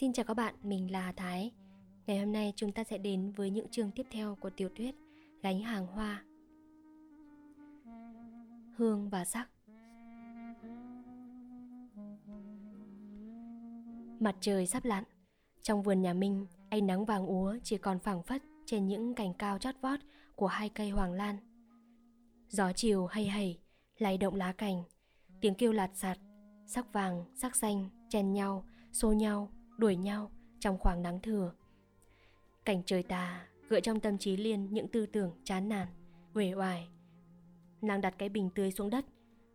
Xin chào các bạn, mình là Hà Thái. Ngày hôm nay chúng ta sẽ đến với những chương tiếp theo của tiểu thuyết Gánh hàng hoa. Hương và sắc. Mặt trời sắp lặn, trong vườn nhà Minh, ánh nắng vàng úa chỉ còn phảng phất trên những cành cao chót vót của hai cây hoàng lan. Gió chiều hay hầy, lay động lá cành, tiếng kêu lạt sạt, sắc vàng, sắc xanh, chen nhau, xô nhau, đuổi nhau trong khoảng nắng thừa. Cảnh trời tà gợi trong tâm trí Liên những tư tưởng chán nản, uể oải. Nàng đặt cái bình tươi xuống đất,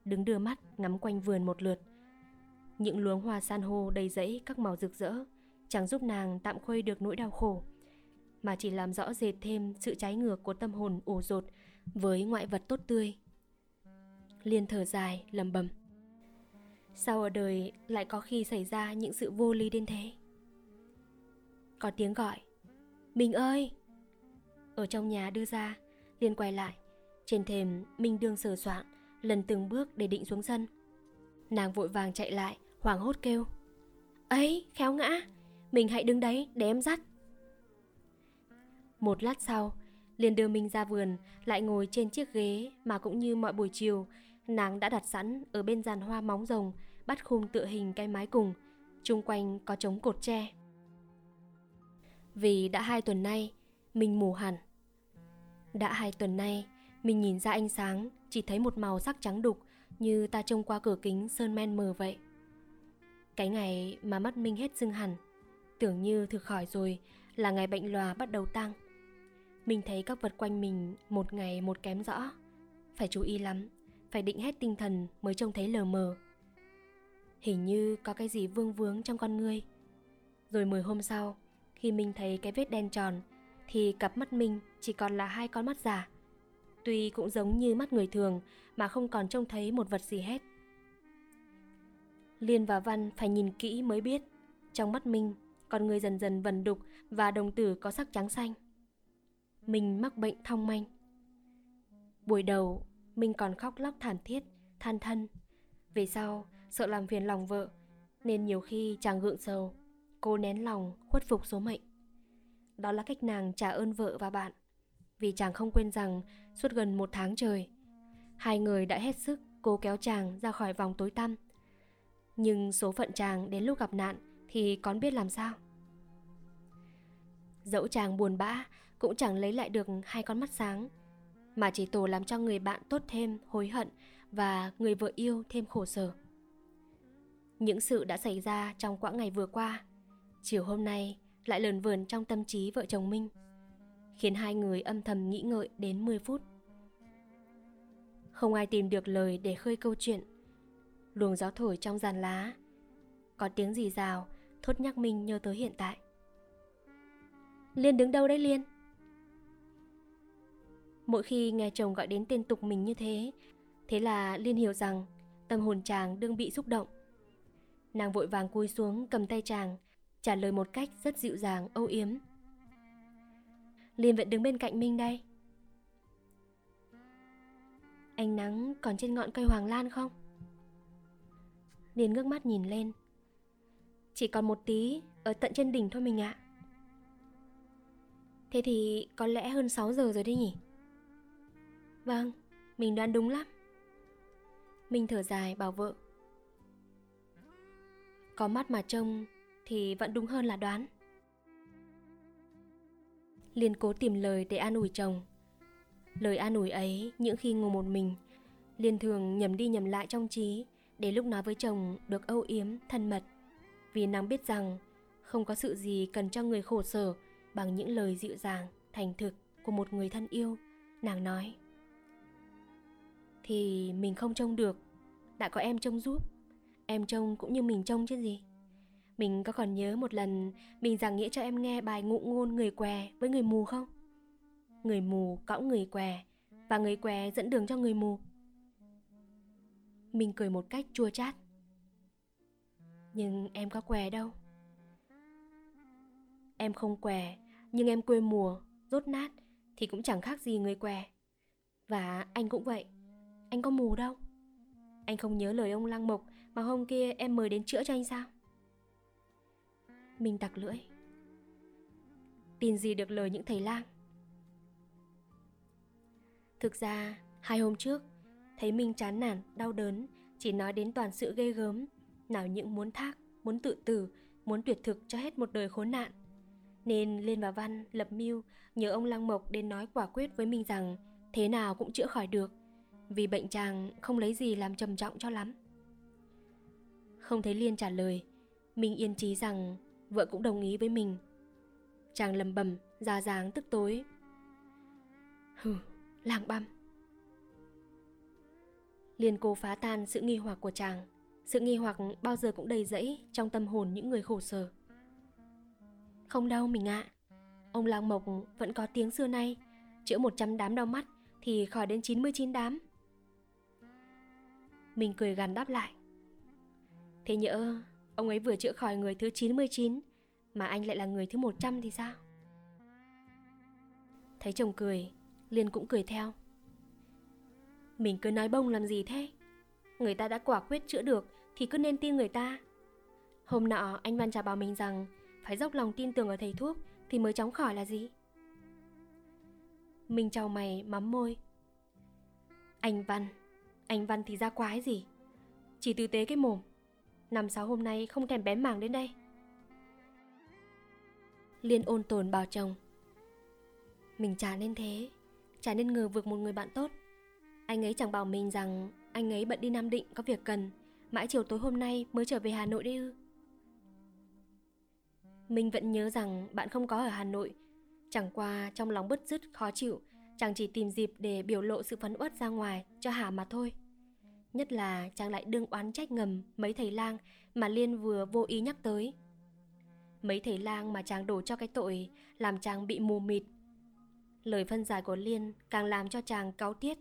đứng đưa mắt ngắm quanh vườn một lượt. Những luống hoa san hô đầy rẫy các màu rực rỡ chẳng giúp nàng tạm khuây được nỗi đau khổ, mà chỉ làm rõ rệt thêm sự trái ngược của tâm hồn ủ rột với ngoại vật tốt tươi. Liên thở dài, lầm bầm. Sao ở đời lại có khi xảy ra những sự vô lý đến thế? Có tiếng gọi mình ơi! Ở trong nhà đưa ra, liền quay lại. Trên thềm, Minh đương sờ soạn, lần từng bước để định xuống sân. Nàng vội vàng chạy lại, hoảng hốt kêu. Ấy, khéo ngã, mình hãy đứng đấy để em dắt. Một lát sau, liền đưa Minh ra vườn, lại ngồi trên chiếc ghế mà cũng như mọi buổi chiều, nàng đã đặt sẵn ở bên giàn hoa móng rồng, bắt khung tựa hình cái mái cùng, chung quanh có trống cột tre. Vì đã hai tuần nay, mình mù hẳn. Đã hai tuần nay, mình nhìn ra ánh sáng, chỉ thấy một màu sắc trắng đục như ta trông qua cửa kính sơn men mờ vậy. Cái ngày mà mắt mình hết sưng hẳn, tưởng như thực khỏi rồi là ngày bệnh lòa bắt đầu tăng. Mình thấy các vật quanh mình một ngày một kém rõ. Phải chú ý lắm, phải định hết tinh thần mới trông thấy lờ mờ. Hình như có cái gì vương vướng trong con ngươi. Rồi mười hôm sau, khi mình thấy cái vết đen tròn, thì cặp mắt mình chỉ còn là hai con mắt giả. Tuy cũng giống như mắt người thường mà không còn trông thấy một vật gì hết. Liên và Văn phải nhìn kỹ mới biết, trong mắt mình, con người dần dần vần đục và đồng tử có sắc trắng xanh. Mình mắc bệnh thong manh. Buổi đầu, mình còn khóc lóc thảm thiết, than thân. Về sau, sợ làm phiền lòng vợ, nên nhiều khi chàng gượng sầu, cô nén lòng khuất phục số mệnh. Đó là cách nàng trả ơn vợ và bạn. Vì chàng không quên rằng suốt gần một tháng trời, hai người đã hết sức cố kéo chàng ra khỏi vòng tối tăm. Nhưng số phận chàng đến lúc gặp nạn thì con biết làm sao. Dẫu chàng buồn bã cũng chẳng lấy lại được hai con mắt sáng mà chỉ tổ làm cho người bạn tốt thêm hối hận và người vợ yêu thêm khổ sở. Những sự đã xảy ra trong quãng ngày vừa qua, chiều hôm nay lại lờn vờn trong tâm trí vợ chồng Minh, khiến hai người âm thầm nghĩ ngợi đến 10 phút. Không ai tìm được lời để khơi câu chuyện. Luồng gió thổi trong giàn lá, có tiếng gì rào thốt nhắc Minh nhớ tới hiện tại. Liên đứng đâu đấy Liên? Mỗi khi nghe chồng gọi đến tên tục mình như thế, thế là Liên hiểu rằng tâm hồn chàng đương bị xúc động. Nàng vội vàng cúi xuống cầm tay chàng, trả lời một cách rất dịu dàng, âu yếm. Liên vẫn đứng bên cạnh Minh đây. Ánh nắng còn trên ngọn cây hoàng lan không? Liên ngước mắt nhìn lên. Chỉ còn một tí, ở tận trên đỉnh thôi mình ạ. Thế thì có lẽ hơn 6 giờ rồi đấy nhỉ? Vâng, mình đoán đúng lắm. Mình thở dài bảo vợ. Có mắt mà trông thì vẫn đúng hơn là đoán. Liên cố tìm lời để an ủi chồng. Lời an ủi ấy những khi ngồi một mình, Liên thường nhầm đi nhầm lại trong trí để lúc nói với chồng được âu yếm, thân mật. Vì nàng biết rằng không có sự gì cần cho người khổ sở bằng những lời dịu dàng, thành thực của một người thân yêu, nàng nói thì mình không trông được đã có em trông giúp em trông cũng như mình trông chứ gì. Mình có còn nhớ một lần mình giảng nghĩa cho em nghe bài ngụ ngôn người què với người mù không? Người mù cõng người què và người què dẫn đường cho người mù. Mình cười một cách chua chát. Nhưng em có què đâu. Em không què, nhưng em quê mùa, rốt nát thì cũng chẳng khác gì người què. Và anh cũng vậy. Anh có mù đâu. Anh không nhớ lời ông Lăng Mộc mà hôm kia em mời đến chữa cho anh sao? Minh tặc lưỡi. Tin gì được lời những thầy lang? Thực ra hai hôm trước Thấy Minh chán nản, đau đớn Chỉ nói đến toàn sự ghê gớm Nào những muốn thác, muốn tự tử Muốn tuyệt thực cho hết một đời khốn nạn. Nên Liên và Văn lập mưu Nhờ ông Lăng Mộc đến nói quả quyết với mình rằng Thế nào cũng chữa khỏi được Vì bệnh chàng không lấy gì làm trầm trọng cho lắm. Không thấy Liên trả lời. Minh yên trí rằng vợ cũng đồng ý với mình. Chàng lầm bầm, ra dáng tức tối. Hừ, làng băm. Liên cố phá tan sự nghi hoặc của chàng. Sự nghi hoặc bao giờ cũng đầy rẫy trong tâm hồn những người khổ sở. Không đâu mình ạ. Ông Làng Mộc vẫn có tiếng xưa nay. Chữa 100 đám đau mắt thì khỏi đến 99 đám. Mình cười gằn đáp lại. Thế nhỡ ông ấy vừa chữa khỏi người thứ 99 Mà anh lại là người thứ 100 thì sao? Thấy chồng cười, Liên cũng cười theo. Mình cứ nói bông làm gì thế? Người ta đã quả quyết chữa được Thì cứ nên tin người ta. Hôm nọ, anh Văn trả bảo mình rằng Phải dốc lòng tin tưởng ở thầy thuốc Thì mới chóng khỏi là gì? Mình chào mày, mắm môi. Anh Văn Anh Văn thì ra quái gì? Chỉ tư tế cái mồm. Năm sáu hôm nay không thèm bén mảng đến đây. Liên ôn tồn bảo chồng. Mình chả nên thế, Chả nên ngờ vực một người bạn tốt. Anh ấy chẳng bảo mình rằng Anh ấy bận đi Nam Định có việc cần, Mãi chiều tối hôm nay mới trở về Hà Nội đấy ư. Mình vẫn nhớ rằng bạn không có ở Hà Nội, Chẳng qua trong lòng bứt rứt khó chịu Chàng chỉ tìm dịp để biểu lộ sự phấn uất ra ngoài cho Hà mà thôi. Nhất là chàng lại đương oán trách ngầm mấy thầy lang mà Liên vừa vô ý nhắc tới. Mấy thầy lang mà chàng đổ cho cái tội làm chàng bị mù mịt. Lời phân giải của Liên càng làm cho chàng cáu tiết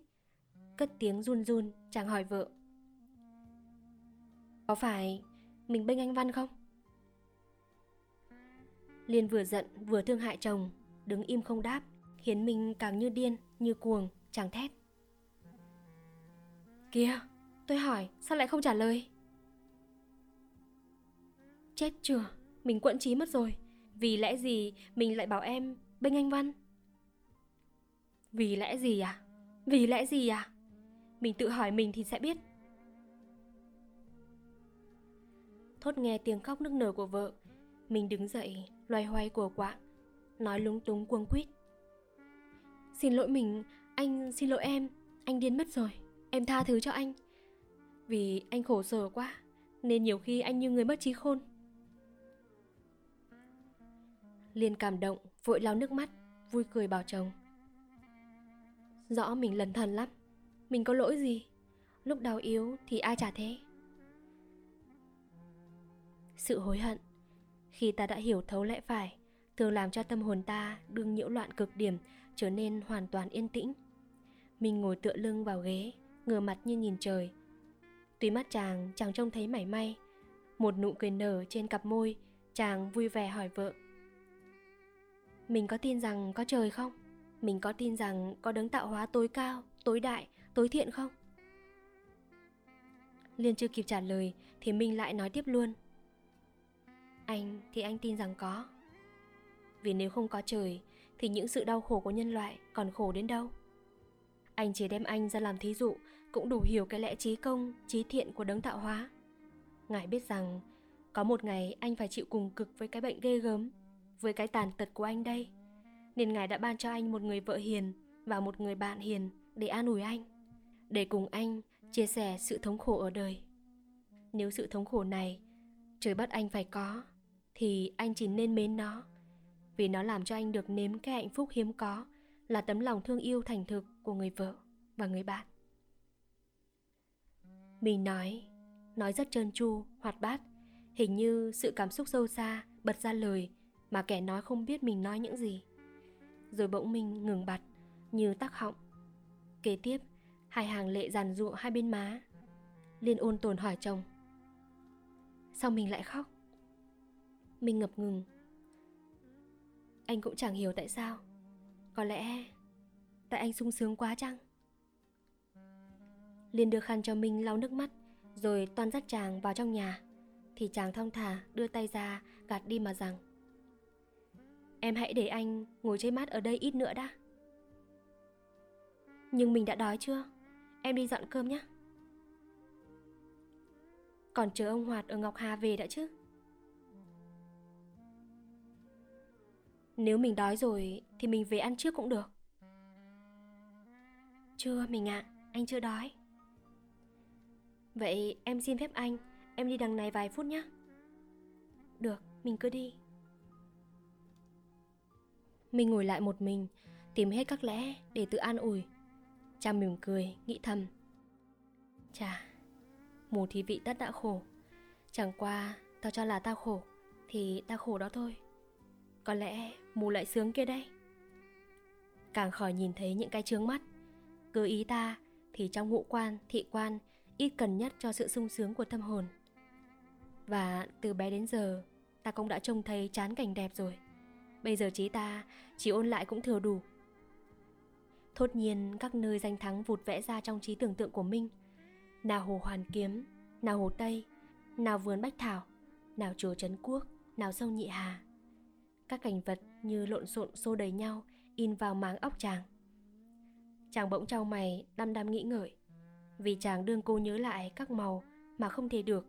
Cất tiếng run run chàng hỏi vợ. Có phải mình bênh anh Văn không? Liên vừa giận vừa thương hại chồng Đứng im không đáp Khiến mình càng như điên, như cuồng, chàng thét. Kìa, tôi hỏi sao lại không trả lời? Chết chưa, mình quẫn trí mất rồi. Vì lẽ gì mình lại bảo em bênh anh Văn? Vì lẽ gì à? Vì lẽ gì à? Mình tự hỏi mình thì sẽ biết. Thốt nghe tiếng khóc nức nở của vợ. Mình đứng dậy, loay hoay của quạng Nói lúng túng cuống quýt. Xin lỗi mình, anh xin lỗi em Anh điên mất rồi, em tha thứ cho anh. Vì anh khổ sở quá Nên nhiều khi anh như người mất trí khôn. Liên cảm động, vội lau nước mắt Vui cười bảo chồng. Rõ mình lần thần lắm Mình có lỗi gì? Lúc đau yếu thì ai trả thế? Sự hối hận Khi ta đã hiểu thấu lẽ phải Thường làm cho tâm hồn ta đương nhiễu loạn cực điểm Trở nên hoàn toàn yên tĩnh. Mình ngồi tựa lưng vào ghế Ngửa mặt như nhìn trời Tuy mắt chàng chẳng trông thấy mảy may Một nụ cười nở trên cặp môi Chàng vui vẻ hỏi vợ Mình có tin rằng có trời không? Mình có tin rằng có đấng tạo hóa tối cao, tối đại, tối thiện không? Liên chưa kịp trả lời thì Minh lại nói tiếp luôn. Anh thì anh tin rằng có. Vì nếu không có trời thì những sự đau khổ của nhân loại còn khổ đến đâu? Anh chỉ đem anh ra làm thí dụ cũng đủ hiểu cái lẽ trí công, trí thiện của đấng tạo hóa. Ngài biết rằng có một ngày anh phải chịu cùng cực với cái bệnh ghê gớm, với cái tàn tật của anh đây. Nên Ngài đã ban cho anh một người vợ hiền và một người bạn hiền để an ủi anh, để cùng anh chia sẻ sự thống khổ ở đời. Nếu sự thống khổ này trời bắt anh phải có, thì anh chỉ nên mến nó, vì nó làm cho anh được nếm cái hạnh phúc hiếm có là tấm lòng thương yêu thành thực của người vợ và người bạn. Mình nói, nói rất trơn tru, hoạt bát, hình như sự cảm xúc sâu xa bật ra lời mà kẻ nói không biết mình nói những gì. Rồi bỗng mình ngừng bặt như tắc họng. Kế tiếp, hai hàng lệ giàn ruộng hai bên má. Liên ôn tồn hỏi chồng. Sao mình lại khóc? Mình ngập ngừng. Anh cũng chẳng hiểu tại sao. Có lẽ tại anh sung sướng quá chăng? Liên đưa khăn cho Minh lau nước mắt Rồi toàn dắt chàng vào trong nhà. Thì chàng thong thả đưa tay ra gạt đi mà rằng Em hãy để anh ngồi chơi mát ở đây ít nữa đã. Nhưng mình đã đói chưa? Em đi dọn cơm nhé. Còn chờ ông Hoạt ở Ngọc Hà về đã chứ. Nếu mình đói rồi thì mình về ăn trước cũng được. Chưa mình ạ, à, anh chưa đói. Vậy em xin phép anh, em đi đằng này vài phút nhé. Được, mình cứ đi. Mình ngồi lại một mình, tìm hết các lẽ để tự an ủi. Cha mỉm cười, nghĩ thầm. Chà, mù thì vị tất đã khổ. Chẳng qua tao cho là tao khổ Thì tao khổ đó thôi. Có lẽ mù lại sướng kia đây Càng khỏi nhìn thấy những cái trướng mắt Cứ ý ta thì trong ngũ quan, thị quan Ít cần nhất cho sự sung sướng của tâm hồn. Và từ bé đến giờ Ta cũng đã trông thấy chán cảnh đẹp rồi. Bây giờ trí ta chỉ ôn lại cũng thừa đủ. Thốt nhiên các nơi danh thắng vụt vẽ ra trong trí tưởng tượng của Minh Nào hồ Hoàn Kiếm, nào hồ Tây, nào vườn Bách Thảo, nào chùa Trấn Quốc, nào sông Nhị Hà. Các cảnh vật như lộn xộn xô đầy nhau in vào máng óc chàng. Chàng bỗng trao mày đăm đăm nghĩ ngợi. Vì chàng đương cô nhớ lại các màu mà không thể được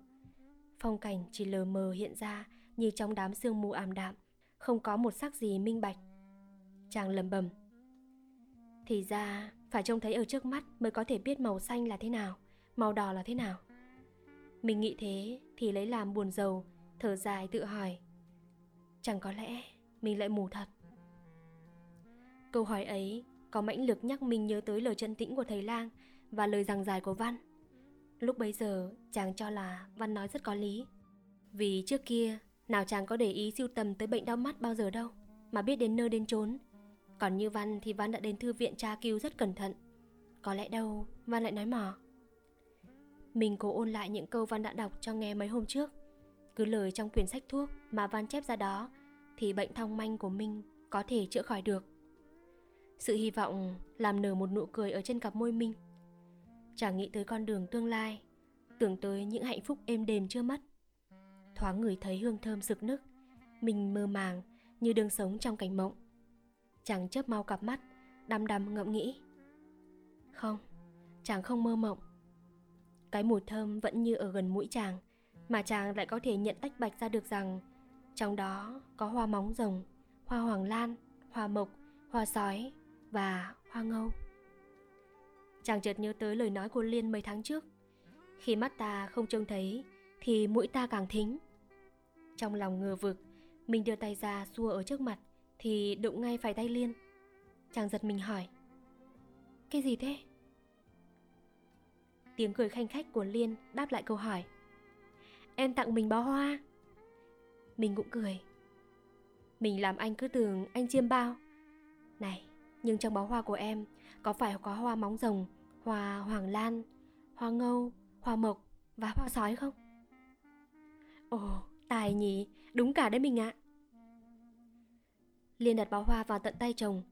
Phong cảnh chỉ lờ mờ hiện ra như trong đám sương mù ảm đạm Không có một sắc gì minh bạch Chàng lầm bầm thì ra phải trông thấy ở trước mắt mới có thể biết màu xanh là thế nào, màu đỏ là thế nào. Mình nghĩ thế thì lấy làm buồn giàu, thở dài tự hỏi. Chẳng có lẽ mình lại mù thật. Câu hỏi ấy có mãnh lực nhắc mình nhớ tới lời chân tĩnh của thầy lang và lời giảng dài của Văn. Lúc bấy giờ, chàng cho là Văn nói rất có lý. Vì trước kia, nào chàng có để ý siêu tầm tới bệnh đau mắt bao giờ đâu, mà biết đến nơi đến chốn. Còn như Văn thì Văn đã đến thư viện tra cứu rất cẩn thận. Có lẽ đâu, Văn lại nói mò Mình cố ôn lại những câu Văn đã đọc cho nghe mấy hôm trước. Cứ lời trong quyển sách thuốc mà Văn chép ra đó, Thì bệnh thong manh của mình có thể chữa khỏi được. Sự hy vọng làm nở một nụ cười ở trên cặp môi mình Chẳng nghĩ tới con đường tương lai Tưởng tới những hạnh phúc êm đềm chưa mất Thoáng người thấy hương thơm rực nức Mình mơ màng như đường sống trong cảnh mộng. Chàng chớp mau cặp mắt Đăm đăm ngẫm nghĩ. Không, chàng không mơ mộng. Cái mùi thơm vẫn như ở gần mũi chàng Mà chàng lại có thể nhận tách bạch ra được rằng Trong đó có hoa móng rồng Hoa hoàng lan, hoa mộc, hoa sói và hoa ngâu. Chàng chợt nhớ tới lời nói của Liên mấy tháng trước. Khi mắt ta không trông thấy Thì mũi ta càng thính. Trong lòng ngờ vực Mình đưa tay ra xua ở trước mặt thì đụng ngay phải tay Liên. Chàng giật mình hỏi Cái gì thế? Tiếng cười khanh khách của Liên đáp lại câu hỏi Em tặng mình bó hoa. Mình cũng cười Mình làm anh cứ tưởng anh chiêm bao. Này, nhưng trong bó hoa của em Có phải có hoa móng rồng Hoa hoàng lan Hoa ngâu, hoa mộc và hoa sói không? Ồ, tài nhỉ, đúng cả đấy mình ạ Liên đặt bó hoa vào tận tay chồng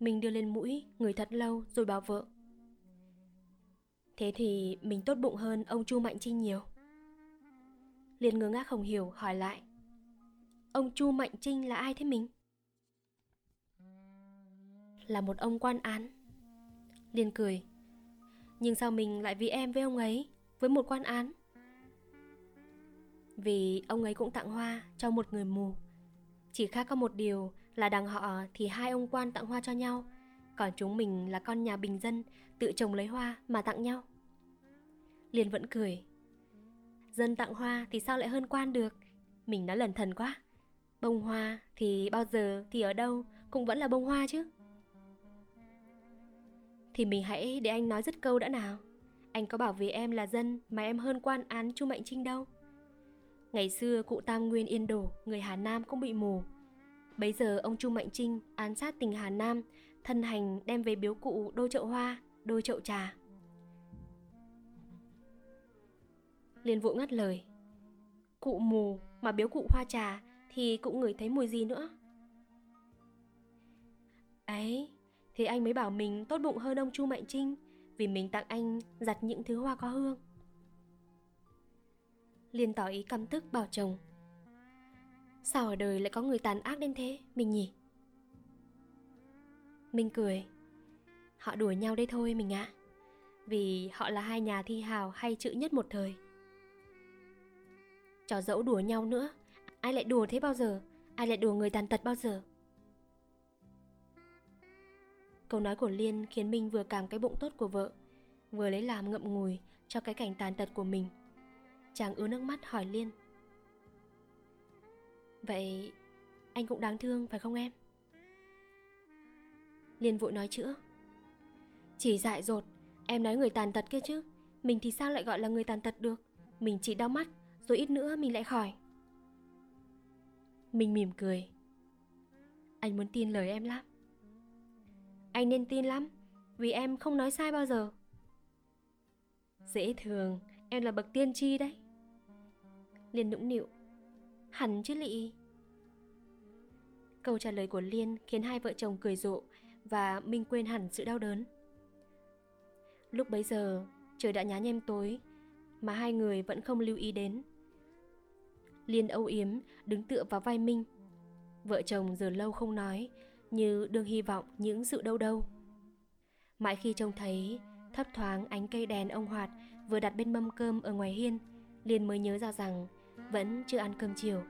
Mình đưa lên mũi, người thật lâu rồi bảo vợ Thế thì mình tốt bụng hơn ông Chu Mạnh Trinh nhiều Liên ngơ ngác không hiểu hỏi lại Ông Chu Mạnh Trinh là ai thế mình? Là một ông quan án. Liên cười, Nhưng sao mình lại vì em với ông ấy, Với một quan án? Vì ông ấy cũng tặng hoa cho một người mù. Chỉ khác có một điều là đằng họ thì hai ông quan tặng hoa cho nhau, Còn chúng mình là con nhà bình dân Tự trồng lấy hoa mà tặng nhau. Liên vẫn cười, Dân tặng hoa thì sao lại hơn quan được? Mình nói lần thần quá. Bông hoa thì bao giờ thì ở đâu Cũng vẫn là bông hoa chứ. Thì mình hãy để anh nói dứt câu đã nào Anh có bảo vì em là dân Mà em hơn quan án Chu Mạnh Trinh đâu Ngày xưa cụ Tam Nguyên Yên Đổ Người Hà Nam cũng bị mù Bấy giờ ông Chu Mạnh Trinh án sát tỉnh Hà Nam, thân hành đem về biếu cụ đôi chậu hoa, đôi chậu trà. Liên vụ ngắt lời. Cụ mù mà biếu cụ hoa trà thì cũng ngửi thấy mùi gì nữa? Ấy, thì anh mới bảo mình tốt bụng hơn ông Chu Mạnh Trinh vì mình tặng anh giặt những thứ hoa có hương. Liên tỏ ý căm tức bảo chồng Sao ở đời lại có người tàn ác đến thế, mình nhỉ? Minh cười. Họ đuổi nhau đây thôi mình ạ. À. Vì họ là hai nhà thi hào hay chữ nhất một thời. Trò dẫu đùa nhau nữa, ai lại đùa thế bao giờ? Ai lại đùa người tàn tật bao giờ? Câu nói của Liên khiến Minh vừa cảm cái bụng tốt của vợ, vừa lấy làm ngậm ngùi cho cái cảnh tàn tật của mình. Chàng ứa nước mắt hỏi Liên. Vậy anh cũng đáng thương phải không em? Liên vội nói chữa. Chỉ dại dột, em nói người tàn tật kia chứ. Mình thì sao lại gọi là người tàn tật được? Mình chỉ đau mắt, rồi ít nữa mình lại khỏi. Mình mỉm cười. Anh muốn tin lời em lắm. Anh nên tin lắm, vì em không nói sai bao giờ. Dễ thường, em là bậc tiên tri đấy. Liên nũng nịu. Hẳn chứ lị. Câu trả lời của Liên khiến hai vợ chồng cười rộ và Minh quên hẳn sự đau đớn. Lúc bấy giờ, trời đã nhá nhem tối, mà hai người vẫn không lưu ý đến. Liên âu yếm đứng tựa vào vai Minh. Vợ chồng giờ lâu không nói, như đương hy vọng những sự đâu đâu. Mãi khi trông thấy thấp thoáng ánh cây đèn ông Hoạt vừa đặt bên mâm cơm ở ngoài hiên, liền mới nhớ ra rằng vẫn chưa ăn cơm chiều